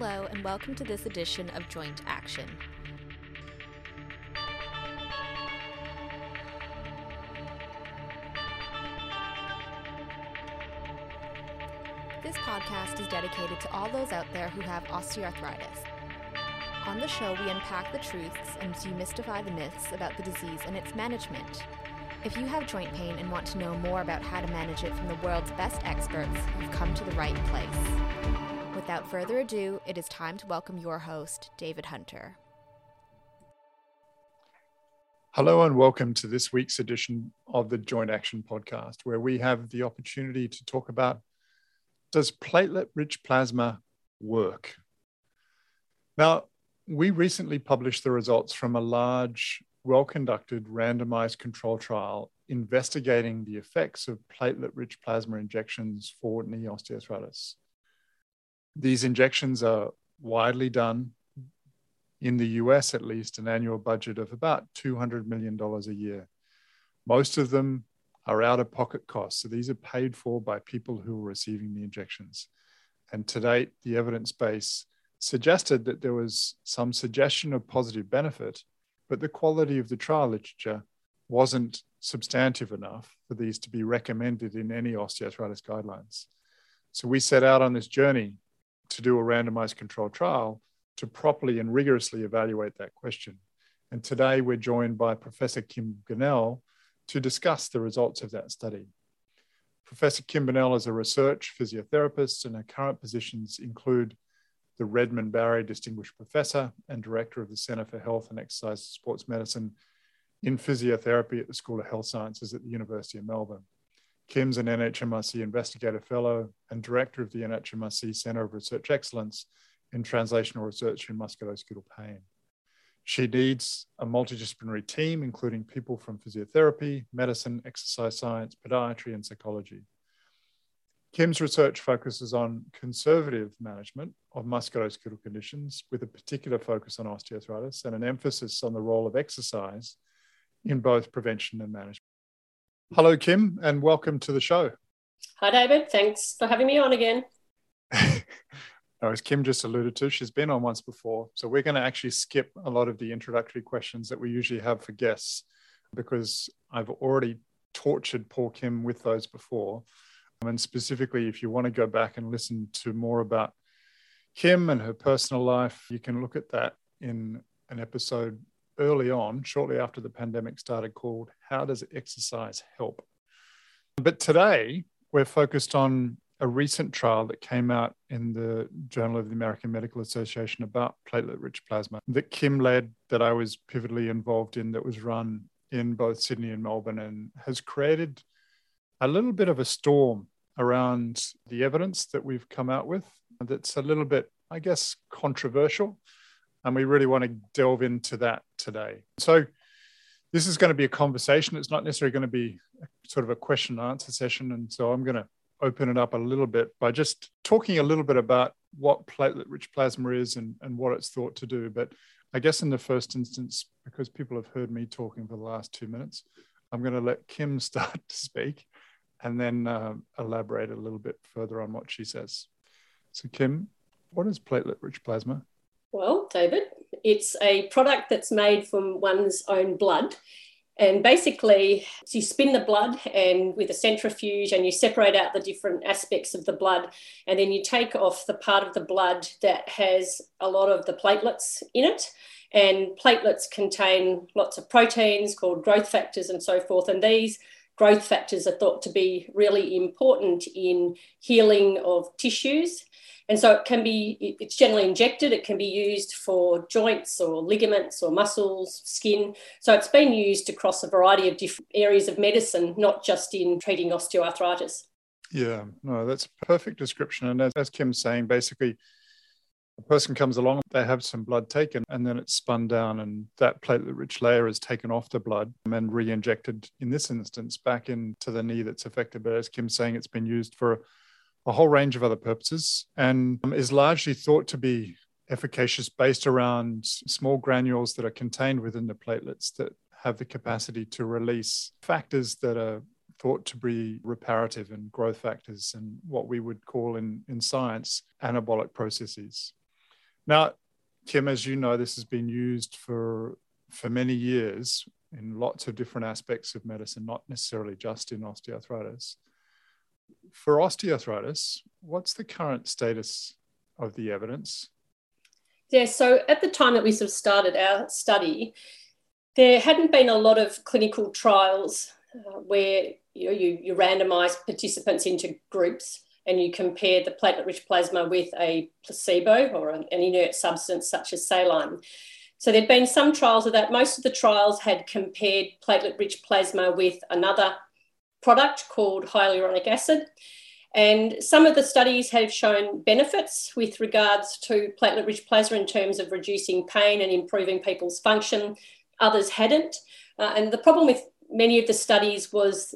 Hello, and welcome to this edition of Joint Action. This podcast is dedicated to all those out there who have osteoarthritis. On the show, we unpack the truths and demystify the myths about the disease and its management. If you have joint pain and want to know more about how to manage it from the world's best experts, you've come to the right place. Without further ado, it is time to welcome your host, David Hunter. Hello, and welcome to this week's edition of the Joint Action Podcast, where we have the opportunity to talk about does platelet rich plasma work? Now, we recently published the results from a large, well conducted, randomized control trial investigating the effects of platelet rich plasma injections for knee osteoarthritis. These injections are widely done in the US, at least, an annual budget of about $200 million a year. Most of them are out of pocket costs. So these are paid for by people who are receiving the injections. And to date, the evidence base suggested that there was some suggestion of positive benefit, but the quality of the trial literature wasn't substantive enough for these to be recommended in any osteoarthritis guidelines. So we set out on this journey to do a randomized controlled trial to properly and rigorously evaluate that question. And today we're joined by Professor Kim Bennell to discuss the results of that study. Professor Kim Bennell is a research physiotherapist, and her current positions include the Redmond Barry Distinguished Professor and Director of the Center for Health and Exercise Sports Medicine in Physiotherapy at the School of Health Sciences at the University of Melbourne. Kim's an NHMRC Investigator Fellow and Director of the NHMRC Center of Research Excellence in Translational Research in Musculoskeletal Pain. She needs a multidisciplinary team, including people from physiotherapy, medicine, exercise science, podiatry, and psychology. Kim's research focuses on conservative management of musculoskeletal conditions with a particular focus on osteoarthritis and an emphasis on the role of exercise in both prevention and management. Hello, Kim, and welcome to the show. Hi, David. Thanks for having me on again. Oh, as Kim just alluded to, she's been on once before. So we're going to actually skip a lot of the introductory questions that we usually have for guests because I've already tortured poor Kim with those before. And specifically, if you want to go back and listen to more about Kim and her personal life, you can look at that in an episode early on, shortly after the pandemic started, called How Does Exercise Help? But today, we're focused on a recent trial that came out in the Journal of the American Medical Association about platelet rich plasma that Kim led, that I was pivotally involved in, that was run in both Sydney and Melbourne, and has created a little bit of a storm around the evidence that we've come out with that's a little bit, I guess, controversial. And we really want to delve into that today. So, this is going to be a conversation. It's not necessarily going to be sort of a question and answer session. And so I'm going to open it up a little bit by just talking a little bit about what platelet rich plasma is and, and what it's thought to do. But I guess in the first instance, because people have heard me talking for the last two minutes, I'm going to let Kim start to speak and then uh, elaborate a little bit further on what she says. So, Kim, what is platelet rich plasma? Well, David, it's a product that's made from one's own blood. And basically, you spin the blood and with a centrifuge, and you separate out the different aspects of the blood, and then you take off the part of the blood that has a lot of the platelets in it. And platelets contain lots of proteins called growth factors and so forth. And these growth factors are thought to be really important in healing of tissues and so it can be, it's generally injected, it can be used for joints or ligaments or muscles, skin. So it's been used across a variety of different areas of medicine, not just in treating osteoarthritis. Yeah, no, that's a perfect description. And as, as Kim's saying, basically, a person comes along, they have some blood taken, and then it's spun down, and that platelet rich layer is taken off the blood and re injected, in this instance, back into the knee that's affected. But as Kim's saying, it's been used for a whole range of other purposes and um, is largely thought to be efficacious based around small granules that are contained within the platelets that have the capacity to release factors that are thought to be reparative and growth factors and what we would call in, in science anabolic processes. Now, Kim, as you know, this has been used for for many years in lots of different aspects of medicine, not necessarily just in osteoarthritis for osteoarthritis, what's the current status of the evidence? Yeah, so at the time that we sort of started our study, there hadn't been a lot of clinical trials uh, where you, know, you, you randomise participants into groups and you compare the platelet-rich plasma with a placebo or an, inert substance such as saline. So there'd been some trials of that. Most of the trials had compared platelet-rich plasma with another product called hyaluronic acid. And some of the studies have shown benefits with regards to platelet rich plasma in terms of reducing pain and improving people's function. Others hadn't. Uh, and the problem with many of the studies was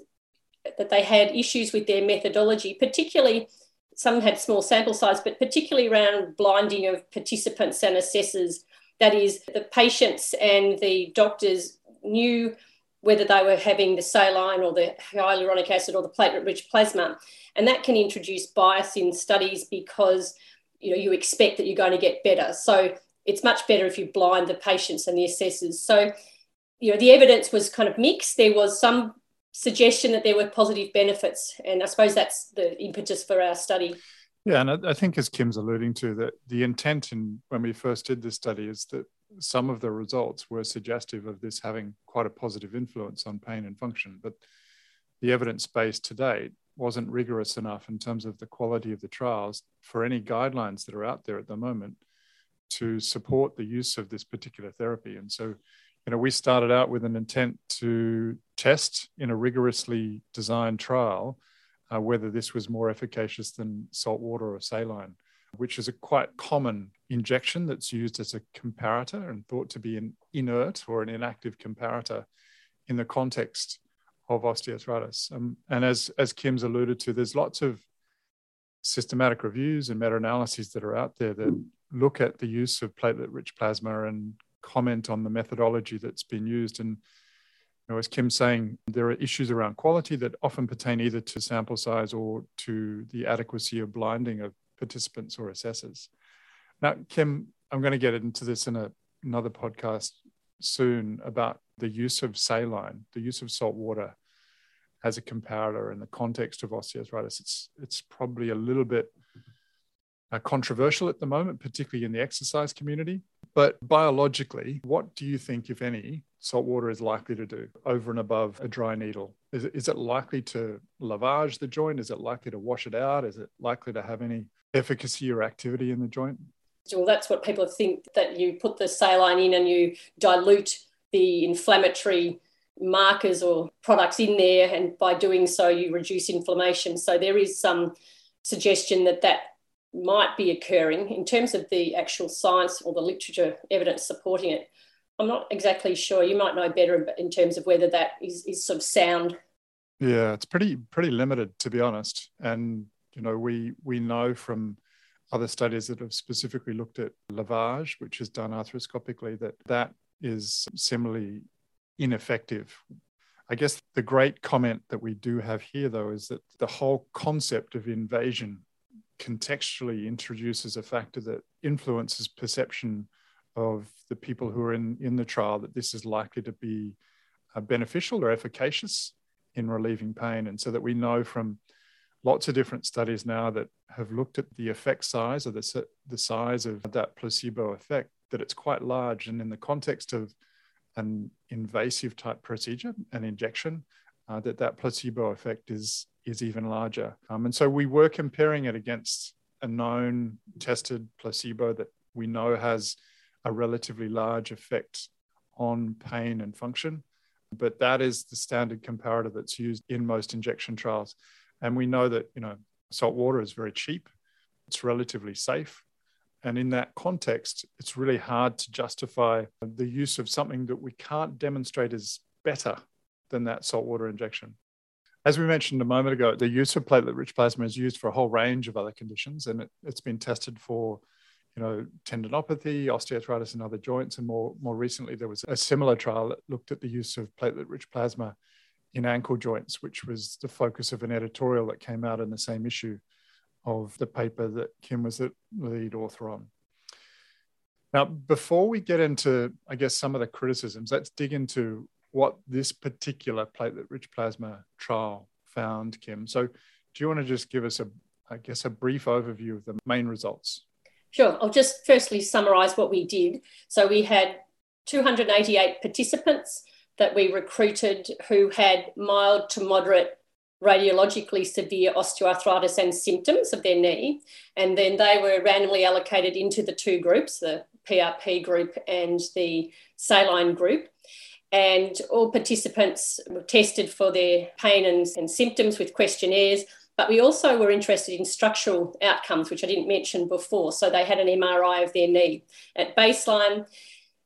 that they had issues with their methodology, particularly some had small sample size, but particularly around blinding of participants and assessors. That is, the patients and the doctors knew whether they were having the saline or the hyaluronic acid or the platelet rich plasma. And that can introduce bias in studies because you know you expect that you're going to get better. So it's much better if you blind the patients and the assessors. So you know the evidence was kind of mixed. There was some suggestion that there were positive benefits, and I suppose that's the impetus for our study. Yeah, and I think as Kim's alluding to, that the intent in when we first did this study is that some of the results were suggestive of this having quite a positive influence on pain and function, but the evidence base to date wasn't rigorous enough in terms of the quality of the trials for any guidelines that are out there at the moment to support the use of this particular therapy. And so, you know, we started out with an intent to test in a rigorously designed trial uh, whether this was more efficacious than salt water or saline which is a quite common injection that's used as a comparator and thought to be an inert or an inactive comparator in the context of osteoarthritis. Um, and as, as Kim's alluded to, there's lots of systematic reviews and meta analyses that are out there that look at the use of platelet rich plasma and comment on the methodology that's been used. And you know, as Kim's saying, there are issues around quality that often pertain either to sample size or to the adequacy of blinding of participants or assessors. Now, Kim, I'm going to get into this in a, another podcast soon about the use of saline, the use of salt water as a comparator in the context of osteoarthritis. It's it's probably a little bit uh, controversial at the moment, particularly in the exercise community. But biologically, what do you think, if any, salt water is likely to do over and above a dry needle? Is it, is it likely to lavage the joint? Is it likely to wash it out? Is it likely to have any efficacy or activity in the joint? Well, that's what people think that you put the saline in and you dilute the inflammatory markers or products in there, and by doing so, you reduce inflammation. So, there is some suggestion that that might be occurring in terms of the actual science or the literature evidence supporting it. I'm not exactly sure. You might know better in terms of whether that is, is sort of sound. Yeah, it's pretty pretty limited to be honest. And you know, we we know from other studies that have specifically looked at lavage, which is done arthroscopically, that that is similarly ineffective. I guess the great comment that we do have here, though, is that the whole concept of invasion contextually introduces a factor that influences perception of the people who are in, in the trial that this is likely to be uh, beneficial or efficacious in relieving pain. And so that we know from lots of different studies now that have looked at the effect size or the, the size of that placebo effect, that it's quite large. And in the context of an invasive type procedure, an injection, uh, that that placebo effect is is even larger. Um, and so we were comparing it against a known tested placebo that we know has a relatively large effect on pain and function. But that is the standard comparator that's used in most injection trials. And we know that, you know, salt water is very cheap, it's relatively safe. And in that context, it's really hard to justify the use of something that we can't demonstrate is better than that saltwater injection. As we mentioned a moment ago, the use of platelet rich plasma is used for a whole range of other conditions, and it, has been tested for you know, tendinopathy, osteoarthritis, and other joints. And more, more recently, there was a similar trial that looked at the use of platelet rich plasma in ankle joints, which was the focus of an editorial that came out in the same issue of the paper that Kim was the lead author on. Now, before we get into, I guess, some of the criticisms, let's dig into what this particular platelet rich plasma trial found, Kim. So, do you want to just give us a, I guess, a brief overview of the main results? Sure. I'll just firstly summarize what we did. So we had 288 participants that we recruited who had mild to moderate radiologically severe osteoarthritis and symptoms of their knee. And then they were randomly allocated into the two groups, the PRP group and the saline group. And all participants were tested for their pain and, and symptoms with questionnaires but we also were interested in structural outcomes, which I didn't mention before. So they had an MRI of their knee at baseline.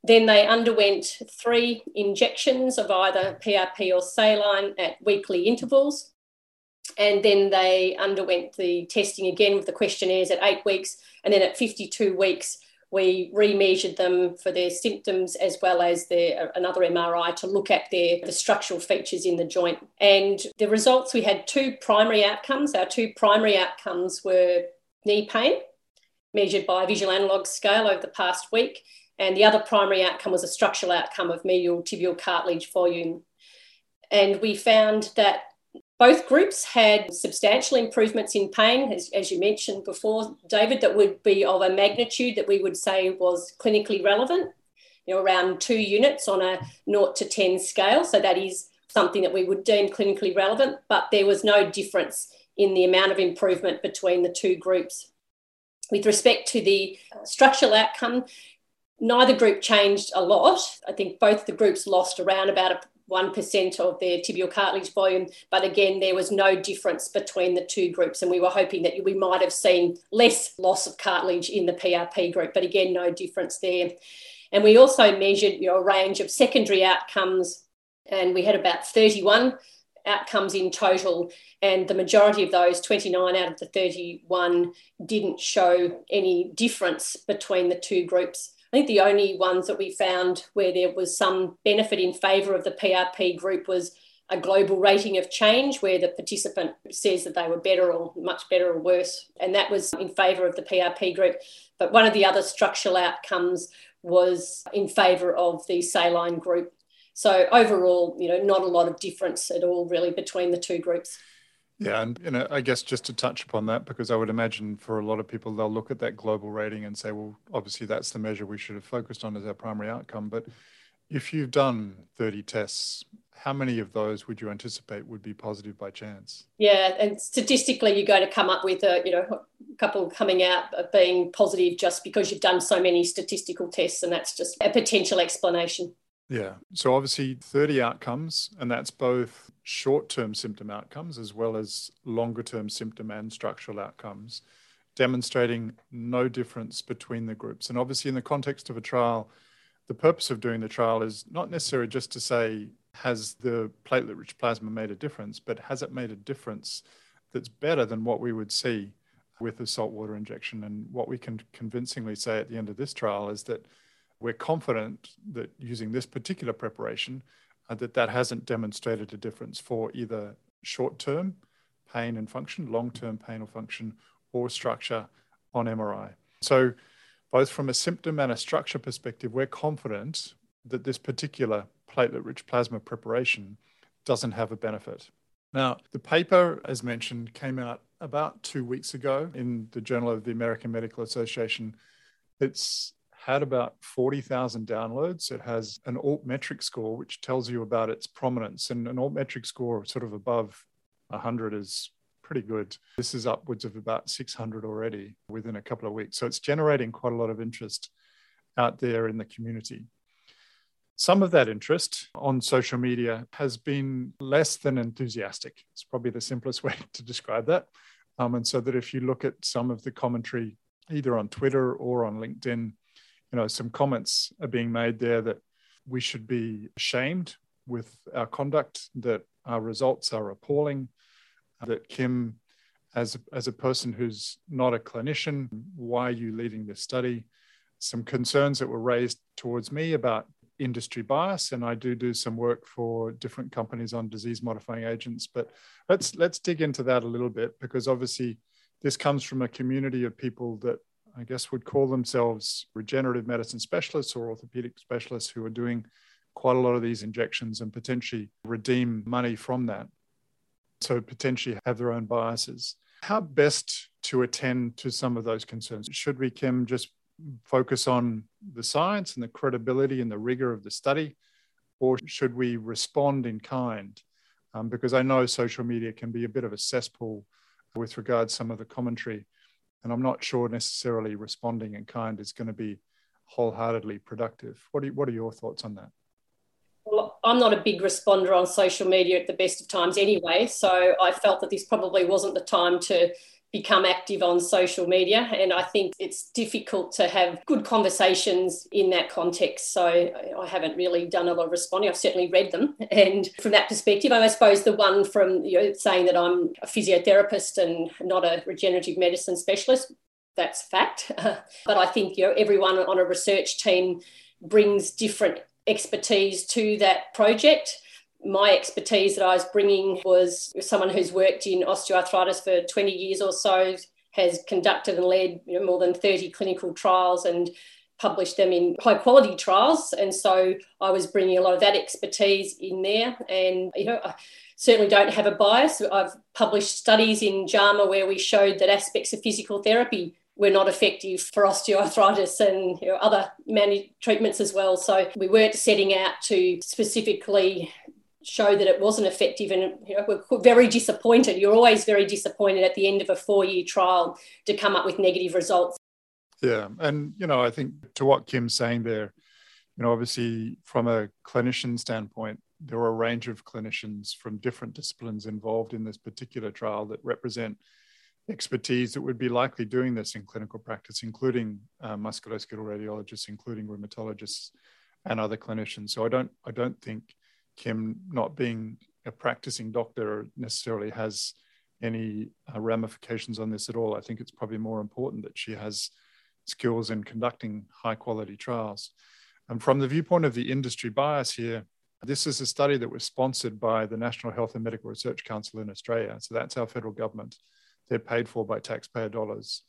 Then they underwent three injections of either PRP or saline at weekly intervals. And then they underwent the testing again with the questionnaires at eight weeks. And then at 52 weeks, we remeasured them for their symptoms as well as their uh, another MRI to look at their the structural features in the joint. And the results we had two primary outcomes. Our two primary outcomes were knee pain, measured by a visual analog scale over the past week, and the other primary outcome was a structural outcome of medial tibial cartilage volume. And we found that both groups had substantial improvements in pain, as, as, you mentioned before, David, that would be of a magnitude that we would say was clinically relevant, you know, around two units on a 0 to 10 scale. So that is something that we would deem clinically relevant, but there was no difference in the amount of improvement between the two groups. With respect to the structural outcome, neither group changed a lot. I think both the groups lost around about a 1% of their tibial cartilage volume. But again, there was no difference between the two groups. And we were hoping that we might have seen less loss of cartilage in the PRP group. But again, no difference there. And we also measured you know, a range of secondary outcomes. And we had about 31 outcomes in total. And the majority of those, 29 out of the 31, didn't show any difference between the two groups. I think the only ones that we found where there was some benefit in favour of the PRP group was a global rating of change where the participant says that they were better or much better or worse. And that was in favour of the PRP group. But one of the other structural outcomes was in favour of the saline group. So overall, you know, not a lot of difference at all really between the two groups. Yeah, and you know, I guess just to touch upon that, because I would imagine for a lot of people, they'll look at that global rating and say, well, obviously that's the measure we should have focused on as our primary outcome. But if you've done 30 tests, how many of those would you anticipate would be positive by chance? Yeah, and statistically, you're going to come up with a you know a couple coming out of being positive just because you've done so many statistical tests, and that's just a potential explanation. Yeah. So obviously 30 outcomes, and that's both short term symptom outcomes as well as longer term symptom and structural outcomes, demonstrating no difference between the groups. And obviously, in the context of a trial the purpose of doing the trial is not necessarily just to say, has the platelet rich plasma made a difference, but has it made a difference that's better than what we would see with a saltwater injection? And what we can convincingly say at the end of this trial is that we're confident that using this particular preparation, uh, that that hasn't demonstrated a difference for either short-term pain and function, long-term pain or function, or structure on MRI. So both from a symptom and a structure perspective, we're confident that this particular platelet-rich plasma preparation doesn't have a benefit. Now, the paper, as mentioned, came out about two weeks ago in the Journal of the American Medical Association. It's had about 40,000 downloads. It has an altmetric score, which tells you about its prominence. And an altmetric score sort of above 100 is pretty good. This is upwards of about 600 already within a couple of weeks. So it's generating quite a lot of interest out there in the community. Some of that interest on social media has been less than enthusiastic. It's probably the simplest way to describe that. Um, and so that if you look at some of the commentary, either on Twitter or on LinkedIn, you know, some comments are being made there that we should be ashamed with our conduct, that our results are appalling, that Kim, as, as a person who's not a clinician, why are you leading this study? Some concerns that were raised towards me about industry bias, and I do do some work for different companies on disease modifying agents. But let's let's dig into that a little bit because obviously this comes from a community of people that I guess would call themselves regenerative medicine specialists or orthopedic specialists who are doing quite a lot of these injections and potentially redeem money from that so potentially have their own biases. How best to attend to some of those concerns? Should we, Kim, just focus on the science and the credibility and the rigor of the study, or should we respond in kind? Um, because I know social media can be a bit of a cesspool with regards to some of the commentary, and I'm not sure necessarily responding in kind is going to be wholeheartedly productive. What are, what are your thoughts on that? Well, I'm not a big responder on social media at the best of times anyway, so I felt that this probably wasn't the time to become active on social media. And I think it's difficult to have good conversations in that context. So I haven't really done a lot of responding. I've certainly read them. And from that perspective, I suppose the one from you know, saying that I'm a physiotherapist and not a regenerative medicine specialist, that's fact. but I think you know everyone on a research team brings different expertise to that project. My expertise that I was bringing was someone who's worked in osteoarthritis for 20 years or so, has conducted and led you know, more than 30 clinical trials and published them in high quality trials. And so I was bringing a lot of that expertise in there. And, you know, I certainly don't have a bias. I've published studies in JAMA where we showed that aspects of physical therapy were not effective for osteoarthritis and you know, other treatments as well. So we weren't setting out to specifically show that it wasn't effective and you know, we're very disappointed. You're always very disappointed at the end of a four-year trial to come up with negative results. Yeah, and you know, I think to what Kim's saying there, you know, obviously from a clinician standpoint, there are a range of clinicians from different disciplines involved in this particular trial that represent expertise that would be likely doing this in clinical practice, including uh, musculoskeletal radiologists, including rheumatologists, and other clinicians. So I don't I don't think Kim not being a practicing doctor necessarily has any uh, ramifications on this at all. I think it's probably more important that she has skills in conducting high quality trials. And from the viewpoint of the industry bias here, this is a study that was sponsored by the National Health and Medical Research Council in Australia. So that's our federal government. They're paid for by taxpayer dollars.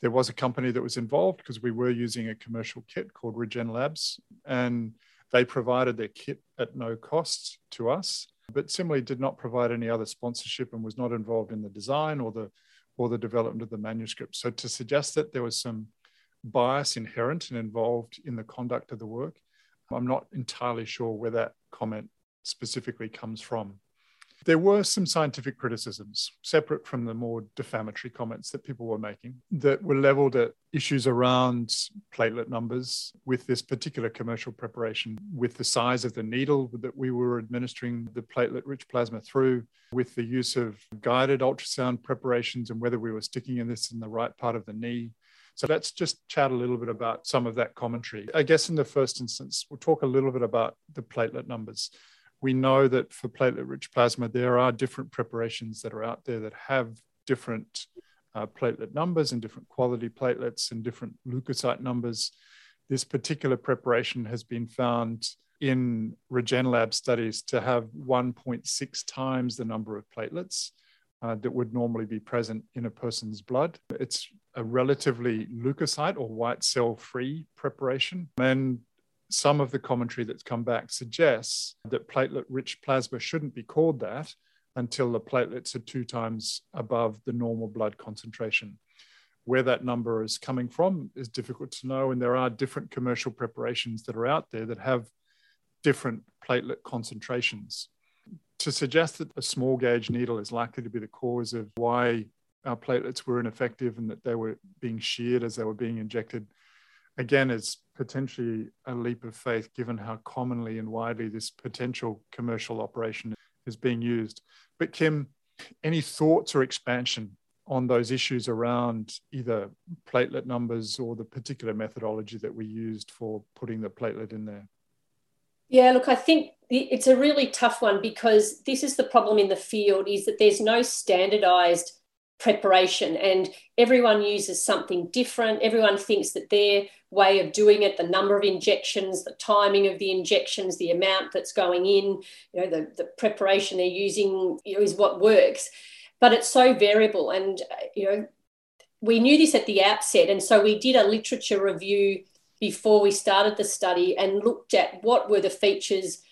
There was a company that was involved because we were using a commercial kit called Regen Labs, and they provided their kit at no cost to us, but similarly did not provide any other sponsorship and was not involved in the design or the or the development of the manuscript. So to suggest that there was some bias inherent and involved in the conduct of the work, I'm not entirely sure where that comment specifically comes from. There were some scientific criticisms, separate from the more defamatory comments that people were making, that were leveled at issues around platelet numbers with this particular commercial preparation, with the size of the needle that we were administering the platelet rich plasma through, with the use of guided ultrasound preparations and whether we were sticking in this in the right part of the knee. So let's just chat a little bit about some of that commentary. I guess in the first instance, we'll talk a little bit about the platelet numbers. We know that for platelet rich plasma, there are different preparations that are out there that have different uh, platelet numbers and different quality platelets and different leukocyte numbers. This particular preparation has been found in REGENLAB studies to have 1.6 times the number of platelets uh, that would normally be present in a person's blood. It's a relatively leukocyte or white cell free preparation. And some of the commentary that's come back suggests that platelet rich plasma shouldn't be called that until the platelets are two times above the normal blood concentration. Where that number is coming from is difficult to know, and there are different commercial preparations that are out there that have different platelet concentrations. To suggest that a small gauge needle is likely to be the cause of why our platelets were ineffective and that they were being sheared as they were being injected, again, is potentially a leap of faith given how commonly and widely this potential commercial operation is being used. But, Kim, any thoughts or expansion on those issues around either platelet numbers or the particular methodology that we used for putting the platelet in there? Yeah, look, I think it's a really tough one because this is the problem in the field is that there's no standardized preparation and everyone uses something different. Everyone thinks that their way of doing it, the number of injections, the timing of the injections, the amount that's going in, you know, the, the preparation they're using you know, is what works. But it's so variable. And, you know, we knew this at the outset. And so we did a literature review before we started the study and looked at what were the features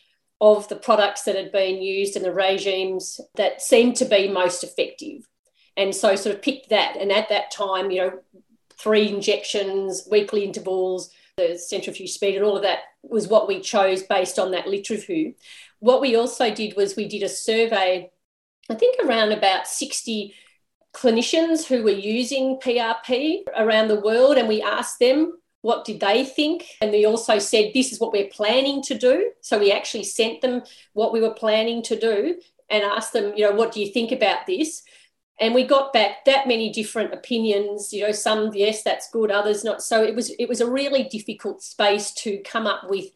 of the products that had been used and the regimes that seemed to be most effective. And so sort of picked that. And at that time, you know, three injections, weekly intervals, the centrifuge speed, and all of that was what we chose based on that literature. What we also did was we did a survey, I think around about 60 clinicians who were using PRP around the world, and we asked them what did they think? And they also said, this is what we're planning to do. So we actually sent them what we were planning to do and asked them, you know, what do you think about this? And we got back that many different opinions, you know, some, yes, that's good, others not. So it was it was a really difficult space to come up with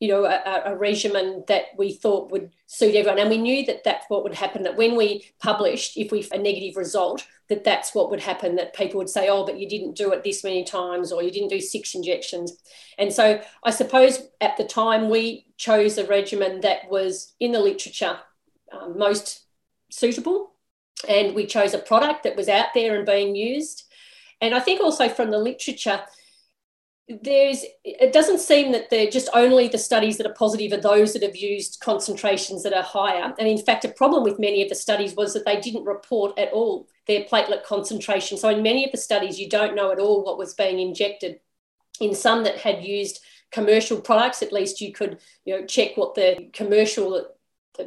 you know, a, a, regimen that we thought would suit everyone. And we knew that that's what would happen, that when we published, if we a negative result, that that's what would happen, that people would say, oh, but you didn't do it this many times or you didn't do six injections. And so I suppose at the time we chose a regimen that was in the literature um, most suitable. And we chose a product that was out there and being used. And I think also from the literature, there's it doesn't seem that they're just only the studies that are positive are those that have used concentrations that are higher. And in fact a problem with many of the studies was that they didn't report at all their platelet concentration. So in many of the studies you don't know at all what was being injected. In some that had used commercial products at least you could you know check what the commercial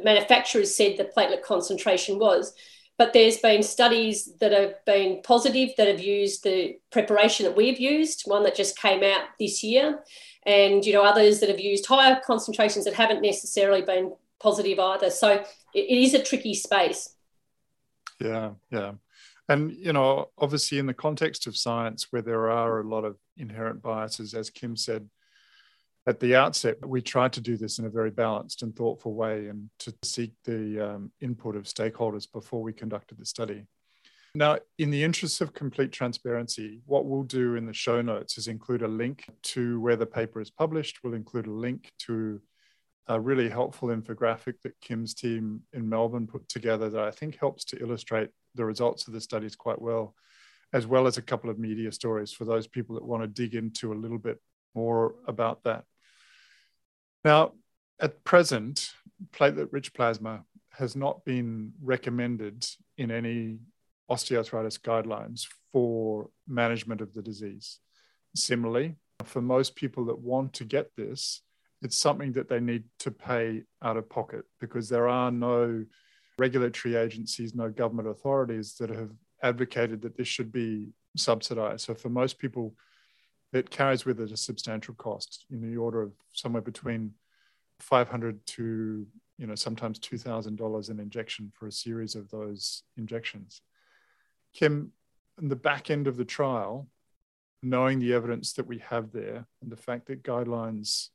manufacturers said the platelet concentration was but there's been studies that have been positive that have used the preparation that we've used, one that just came out this year, and you know others that have used higher concentrations that haven't necessarily been positive either. So it, is a tricky space. Yeah, yeah. And you know, obviously in the context of science where there are a lot of inherent biases, as Kim said, at the outset, we tried to do this in a very balanced and thoughtful way and to seek the um, input of stakeholders before we conducted the study. Now, in the interest of complete transparency, what we'll do in the show notes is include a link to where the paper is published. We'll include a link to a really helpful infographic that Kim's team in Melbourne put together that I think helps to illustrate the results of the studies quite well, as well as a couple of media stories for those people that want to dig into a little bit more about that. Now, at present, platelet rich plasma has not been recommended in any osteoarthritis guidelines for management of the disease. Similarly, for most people that want to get this, it's something that they need to pay out of pocket because there are no regulatory agencies, no government authorities that have advocated that this should be subsidized. So for most people, it carries with it a substantial cost in the order of somewhere between 500 to you know sometimes $2000 an injection for a series of those injections kim in the back end of the trial knowing the evidence that we have there and the fact that guidelines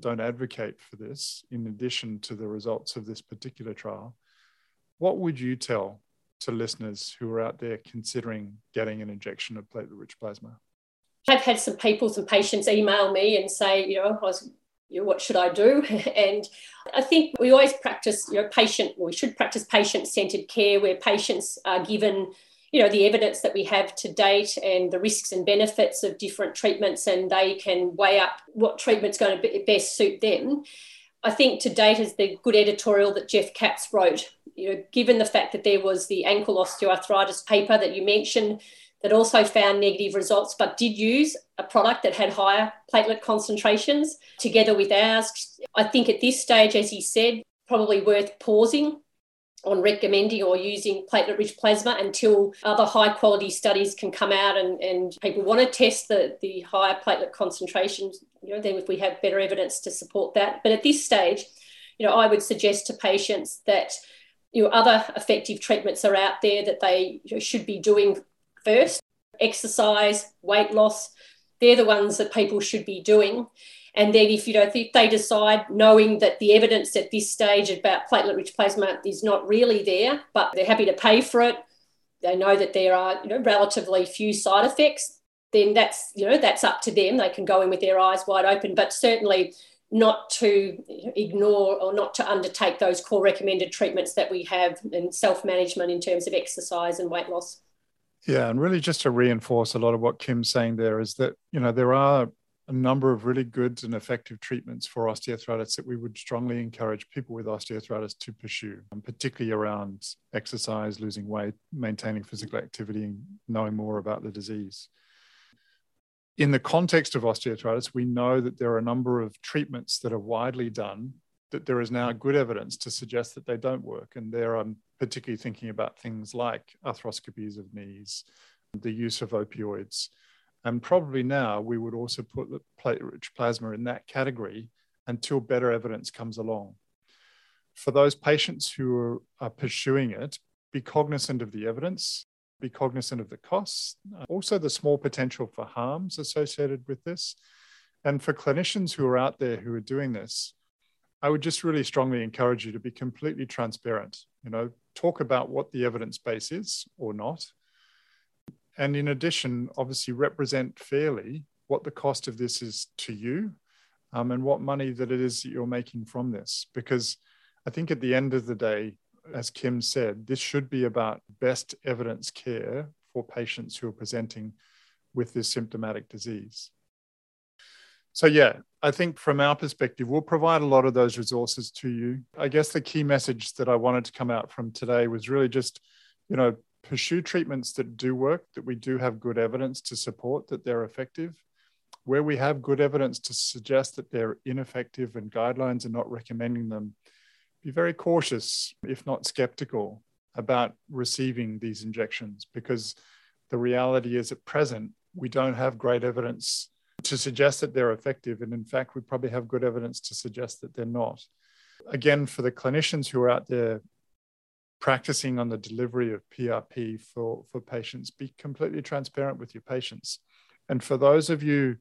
don't advocate for this, in addition to the results of this particular trial, what would you tell to listeners who are out there considering getting an injection of platelet rich plasma? I've had some people, some patients email me and say, you know, was, you know, what should I do? and I think we always practice, you know, patient, we should practice patient centered care where patients are given you know the evidence that we have to date and the risks and benefits of different treatments and they can weigh up what treatment's going to best suit them i think to date is the good editorial that jeff Katz wrote you know given the fact that there was the ankle osteoarthritis paper that you mentioned that also found negative results but did use a product that had higher platelet concentrations together with ours i think at this stage as he said probably worth pausing on recommending or using platelet rich plasma until other high quality studies can come out and, and people want to test the, the higher platelet concentrations, you know, then if we have better evidence to support that. But at this stage, you know, I would suggest to patients that you know, other effective treatments are out there that they should be doing first. Exercise, weight loss, they're the ones that people should be doing. And then if you know they decide, knowing that the evidence at this stage about platelet-rich plasma is not really there, but they're happy to pay for it, they know that there are you know relatively few side effects. Then that's you know that's up to them. They can go in with their eyes wide open, but certainly not to ignore or not to undertake those core recommended treatments that we have in self management in terms of exercise and weight loss. Yeah, and really just to reinforce a lot of what Kim's saying there is that you know there are a number of really good and effective treatments for osteoarthritis that we would strongly encourage people with osteoarthritis to pursue, um, particularly around exercise, losing weight, maintaining physical activity, and knowing more about the disease. In the context of osteoarthritis, we know that there are a number of treatments that are widely done that there is now good evidence to suggest that they don't work. And there I'm particularly thinking about things like arthroscopies of knees, the use of opioids, and probably now we would also put the platelet-rich plasma in that category until better evidence comes along. For those patients who are, are pursuing it, be cognizant of the evidence, be cognizant of the costs, also the small potential for harms associated with this. And for clinicians who are out there who are doing this, I would just really strongly encourage you to be completely transparent. You know, talk about what the evidence base is or not, and in addition, obviously represent fairly what the cost of this is to you um, and what money that it is that you're making from this. Because I think at the end of the day, as Kim said, this should be about best evidence care for patients who are presenting with this symptomatic disease. So, yeah, I think from our perspective, we'll provide a lot of those resources to you. I guess the key message that I wanted to come out from today was really just, you know, pursue treatments that do work, that we do have good evidence to support that they're effective. Where we have good evidence to suggest that they're ineffective and guidelines are not recommending them, be very cautious, if not skeptical, about receiving these injections because the reality is at present, we don't have great evidence to suggest that they're effective. And in fact, we probably have good evidence to suggest that they're not. Again, for the clinicians who are out there practicing on the delivery of PRP for, for patients, be completely transparent with your patients. And for those of you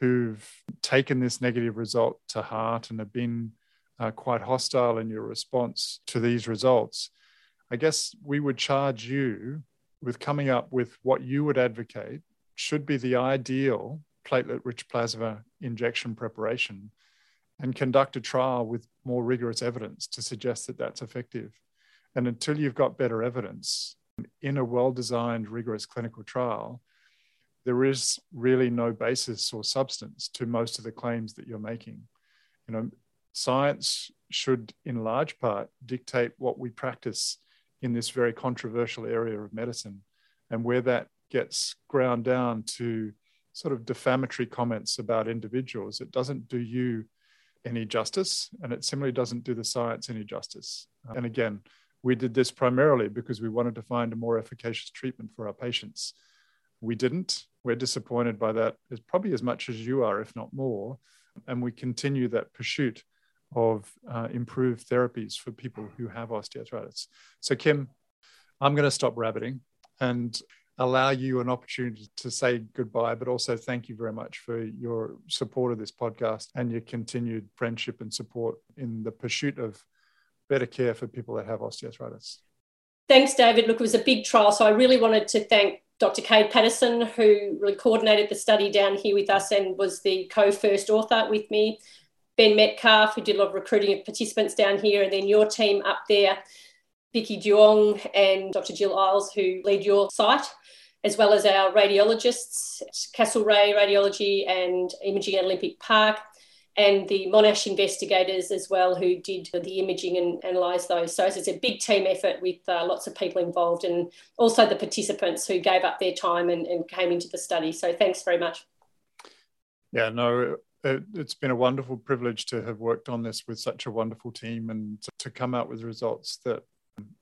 who've taken this negative result to heart and have been uh, quite hostile in your response to these results, I guess we would charge you with coming up with what you would advocate should be the ideal platelet rich plasma injection preparation and conduct a trial with more rigorous evidence to suggest that that's effective. And until you've got better evidence in a well designed, rigorous clinical trial, there is really no basis or substance to most of the claims that you're making. You know, science should, in large part, dictate what we practice in this very controversial area of medicine. And where that gets ground down to sort of defamatory comments about individuals, it doesn't do you any justice, and it similarly doesn't do the science any justice. And again, we did this primarily because we wanted to find a more efficacious treatment for our patients. We didn't. We're disappointed by that as probably as much as you are, if not more. And we continue that pursuit of uh, improved therapies for people who have osteoarthritis. So, Kim, I'm going to stop rabbiting. And allow you an opportunity to say goodbye, but also thank you very much for your support of this podcast and your continued friendship and support in the pursuit of better care for people that have osteoarthritis. Thanks, David. Look, it was a big trial. So I really wanted to thank Dr. Kade Paterson, who really coordinated the study down here with us and was the co first author with me. Ben Metcalf, who did a lot of recruiting of participants down here, and then your team up there, Vicky Duong and Dr. Jill Eyles, who lead your site, as well as our radiologists, Castlereagh Radiology and Imaging at Olympic Park, and the Monash investigators as well, who did the imaging and analysed those. So it's a big team effort with uh, lots of people involved, and also the participants who gave up their time and, and came into the study. So thanks very much. Yeah, no, it, has been a wonderful privilege to have worked on this with such a wonderful team and to come out with results that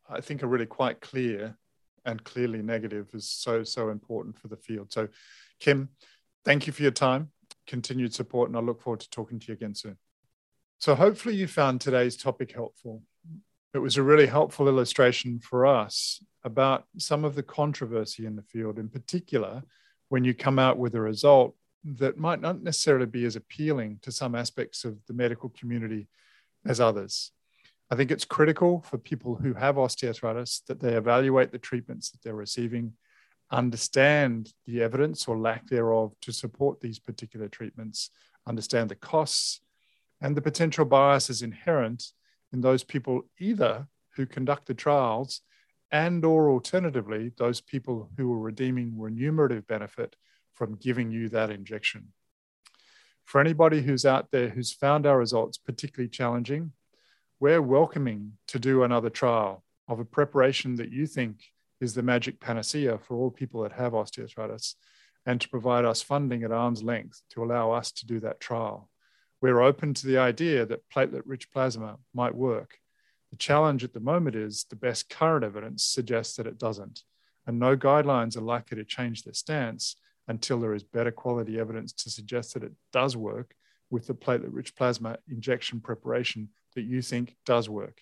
I think are really quite clear and clearly negative is so, so important for the field. So, Kim, thank you for your time, continued support, and I look forward to talking to you again soon. So, hopefully, you found today's topic helpful. It was a really helpful illustration for us about some of the controversy in the field, in particular, when you come out with a result that might not necessarily be as appealing to some aspects of the medical community as others. I think it's critical for people who have osteoarthritis that they evaluate the treatments that they're receiving, understand the evidence or lack thereof to support these particular treatments, understand the costs and the potential biases inherent in those people either who conduct the trials and or alternatively those people who are redeeming remunerative benefit from giving you that injection. For anybody who's out there who's found our results particularly challenging, we're welcoming to do another trial of a preparation that you think is the magic panacea for all people that have osteoarthritis and to provide us funding at arm's length to allow us to do that trial. We're open to the idea that platelet rich plasma might work. The challenge at the moment is the best current evidence suggests that it doesn't, and no guidelines are likely to change their stance until there is better quality evidence to suggest that it does work with the platelet rich plasma injection preparation that you think does work.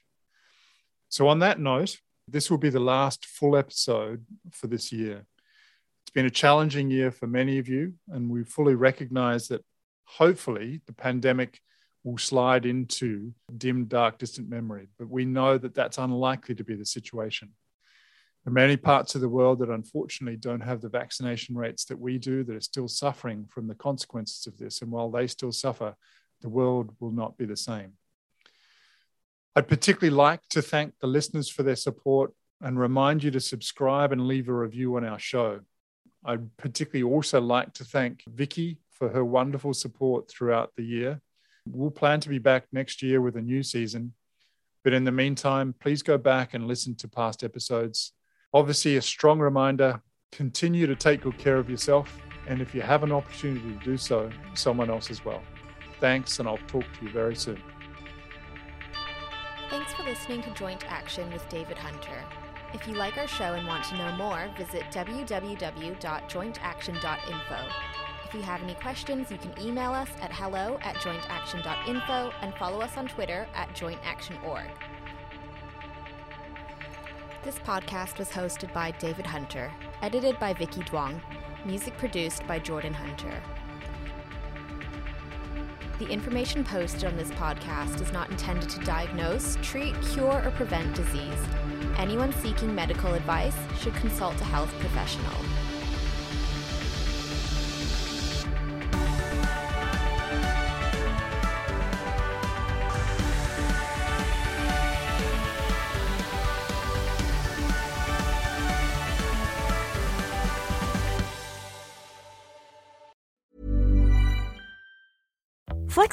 So, on that note, this will be the last full episode for this year. It's been a challenging year for many of you, and we fully recognize that hopefully the pandemic will slide into dim, dark, distant memory. But we know that that's unlikely to be the situation. There are many parts of the world that unfortunately don't have the vaccination rates that we do, that are still suffering from the consequences of this. And while they still suffer, the world will not be the same. I'd particularly like to thank the listeners for their support and remind you to subscribe and leave a review on our show. I'd particularly also like to thank Vicky for her wonderful support throughout the year. We'll plan to be back next year with a new season. But in the meantime, please go back and listen to past episodes. Obviously, a strong reminder continue to take good care of yourself. And if you have an opportunity to do so, someone else as well. Thanks, and I'll talk to you very soon. Thanks for listening to Joint Action with David Hunter. If you like our show and want to know more, visit www.jointaction.info. If you have any questions, you can email us at hello at jointaction.info and follow us on Twitter at jointactionorg. This podcast was hosted by David Hunter, edited by Vicky Duong, music produced by Jordan Hunter. The information posted on this podcast is not intended to diagnose, treat, cure, or prevent disease. Anyone seeking medical advice should consult a health professional.